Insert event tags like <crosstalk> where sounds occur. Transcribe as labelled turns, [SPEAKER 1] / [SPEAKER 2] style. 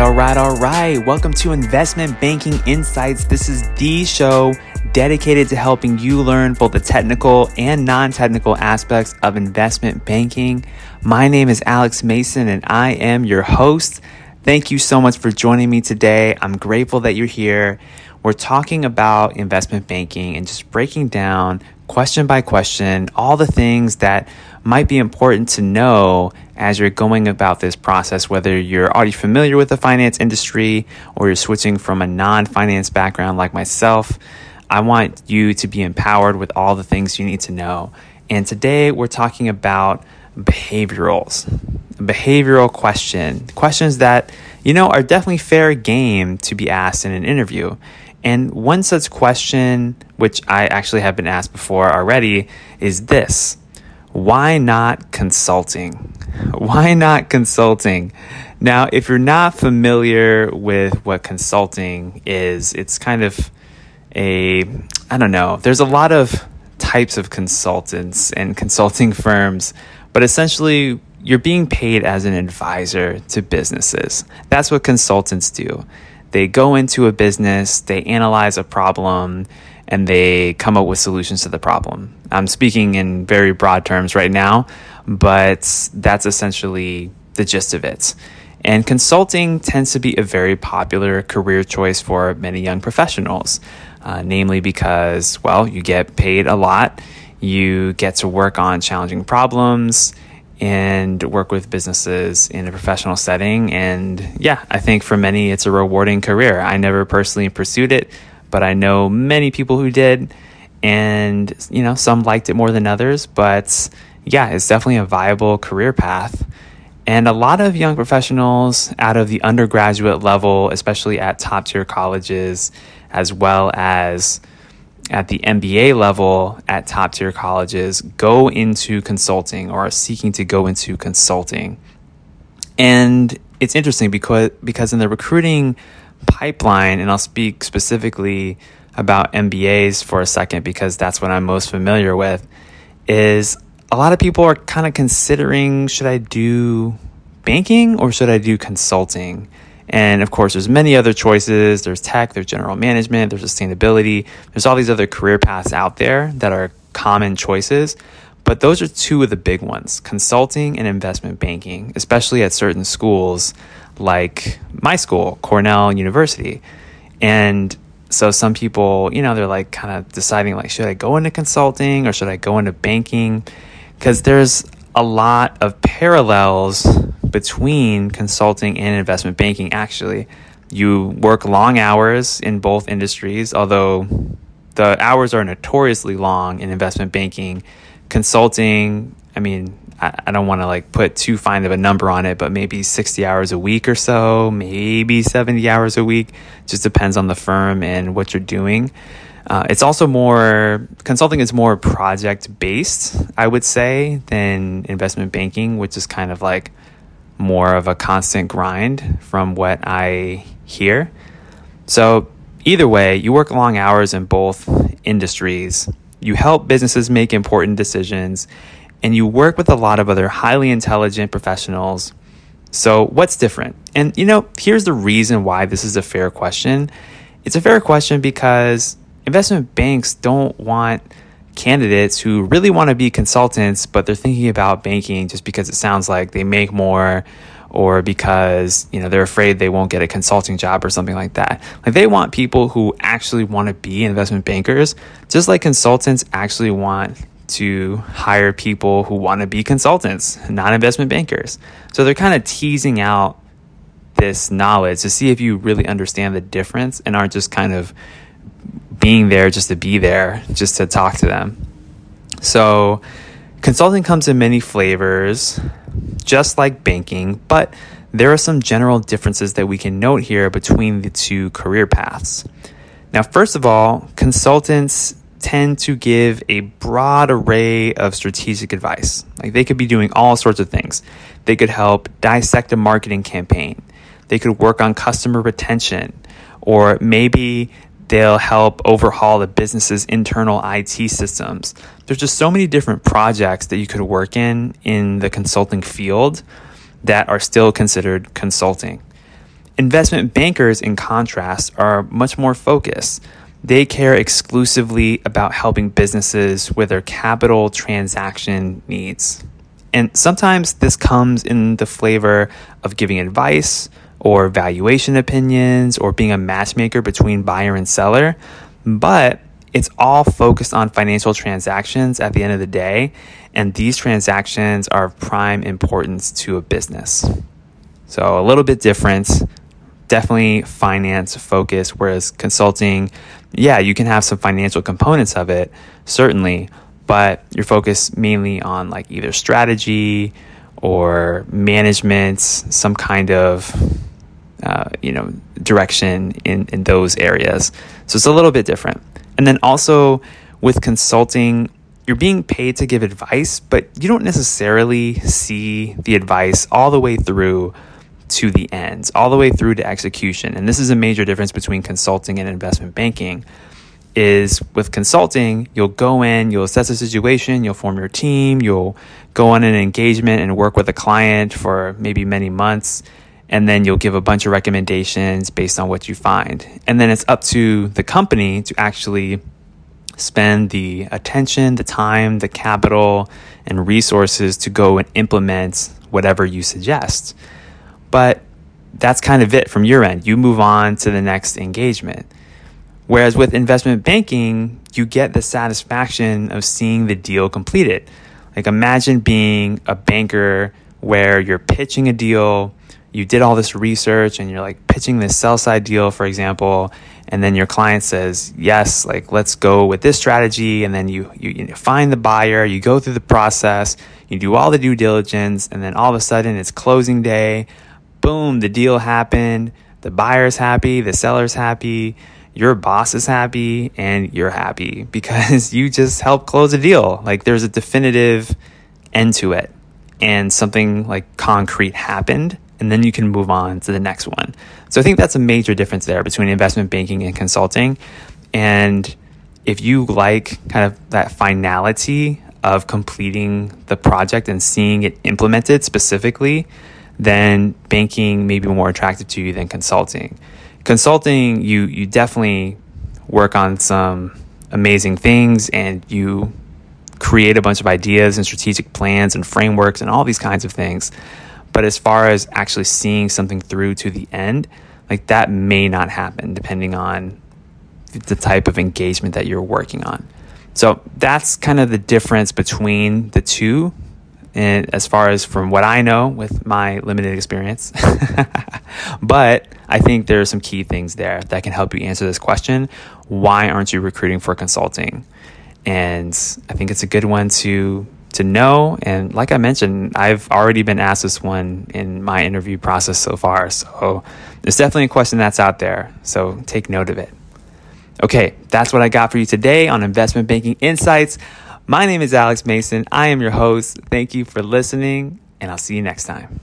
[SPEAKER 1] all right, all right. Welcome to Investment Banking Insights. This is the show dedicated to helping you learn both the technical and non technical aspects of investment banking. My name is Alex Mason and I am your host. Thank you so much for joining me today. I'm grateful that you're here. We're talking about investment banking and just breaking down question by question all the things that might be important to know as you're going about this process, whether you're already familiar with the finance industry or you're switching from a non finance background like myself. I want you to be empowered with all the things you need to know. And today we're talking about behaviorals, behavioral question, questions that, you know, are definitely fair game to be asked in an interview. And one such question, which I actually have been asked before already, is this why not consulting? <laughs> Why not consulting? Now, if you're not familiar with what consulting is, it's kind of a, I don't know, there's a lot of types of consultants and consulting firms, but essentially, you're being paid as an advisor to businesses. That's what consultants do. They go into a business, they analyze a problem, and they come up with solutions to the problem. I'm speaking in very broad terms right now, but that's essentially the gist of it. And consulting tends to be a very popular career choice for many young professionals, uh, namely because, well, you get paid a lot, you get to work on challenging problems, and work with businesses in a professional setting. And yeah, I think for many, it's a rewarding career. I never personally pursued it, but I know many people who did. And, you know, some liked it more than others, but yeah, it's definitely a viable career path. And a lot of young professionals out of the undergraduate level, especially at top tier colleges, as well as at the MBA level at top tier colleges, go into consulting or are seeking to go into consulting. And it's interesting because because in the recruiting pipeline, and I'll speak specifically about MBAs for a second because that's what I'm most familiar with, is a lot of people are kind of considering should I do banking or should I do consulting? And of course, there's many other choices. There's tech, there's general management, there's sustainability. There's all these other career paths out there that are common choices. But those are two of the big ones consulting and investment banking, especially at certain schools like my school, Cornell University. And so some people, you know, they're like kind of deciding like, should I go into consulting or should I go into banking? because there's a lot of parallels between consulting and investment banking actually. You work long hours in both industries although the hours are notoriously long in investment banking. Consulting i mean i, don't want to like put too fine of a number on it but maybe 60 hours a week or so maybe 70 hours a week. Just depends on the firm and what you're doing uh, it's also more consulting is more project based, I would say, than investment banking, which is kind of like more of a constant grind from what I hear. So, either way, you work long hours in both industries. You help businesses make important decisions, and you work with a lot of other highly intelligent professionals. So, what's different? And you know, here's the reason why this is a fair question. It's a fair question because investment banks don't want candidates who really want to be consultants, but they're thinking about banking just because it sounds like they make more or because you know they're afraid they won't get a consulting job or something like that. Like they want people who actually want to be investment bankers, just like consultants actually want to hire people who want to be consultants, not investment bankers. So they're kind of teasing out this knowledge to see if you really understand the difference and aren't just kind of being there just to be there, just to talk to them. So, consulting comes in many flavors, just like banking, but there are some general differences that we can note here between the two career paths. Now, first of all, consultants tend to give a broad array of strategic advice. Like they could be doing all sorts of things. They could help dissect a marketing campaign. They could work on customer retention, or maybe They'll help overhaul the business's internal IT systems. There's just so many different projects that you could work in in the consulting field that are still considered consulting. Investment bankers, in contrast, are much more focused. They care exclusively about helping businesses with their capital transaction needs. And sometimes this comes in the flavor of giving advice or valuation opinions or being a matchmaker between buyer and seller. But it's all focused on financial transactions at the end of the day. And these transactions are of prime importance to a business. So a little bit different, definitely finance focused, whereas consulting, yeah, you can have some financial components of it, certainly, but you're focused mainly on like either strategy or management, some kind of uh, you know direction in in those areas. So it's a little bit different. And then also with consulting, you're being paid to give advice, but you don't necessarily see the advice all the way through to the ends, all the way through to execution. And this is a major difference between consulting and investment banking. Is with consulting, you'll go in, you'll assess the situation, you'll form your team, you'll go on an engagement and work with a client for maybe many months, and then you'll give a bunch of recommendations based on what you find. And then it's up to the company to actually spend the attention, the time, the capital, and resources to go and implement whatever you suggest. But that's kind of it from your end. You move on to the next engagement. Whereas with investment banking, you get the satisfaction of seeing the deal completed. Like imagine being a banker where you're pitching a deal, you did all this research and you're like pitching this sell side deal, for example, and then your client says, yes, like let's go with this strategy. And then you, you, you find the buyer, you go through the process, you do all the due diligence, and then all of a sudden it's closing day boom, the deal happened. The buyer's happy, the seller's happy, your boss is happy, and you're happy <laughs> because you just helped close a deal. Like there's a definitive end to it, and something like concrete happened, and then you can move on to the next one. So I think that's a major difference there between investment banking and consulting. And if you like kind of that finality of completing the project and seeing it implemented specifically, then banking may be more attractive to you than consulting. Consulting, you you definitely work on some amazing things and you create a bunch of ideas and strategic plans and frameworks and all these kinds of things. But as far as actually seeing something through to the end, like that may not happen depending on the type of engagement that you're working on. So that's kind of the difference between the two and as far as from what I know with my limited experience. <laughs> but I think there are some key things there that can help you answer this question. Why aren't you recruiting for consulting? And I think it's a good one to to know. And like I mentioned, I've already been asked this one in my interview process so far. So there's definitely a question that's out there. So take note of it. Okay, that's what I got for you today on Investment Banking Insights. My name is Alex Mason. I am your host. Thank you for listening, and I'll see you next time.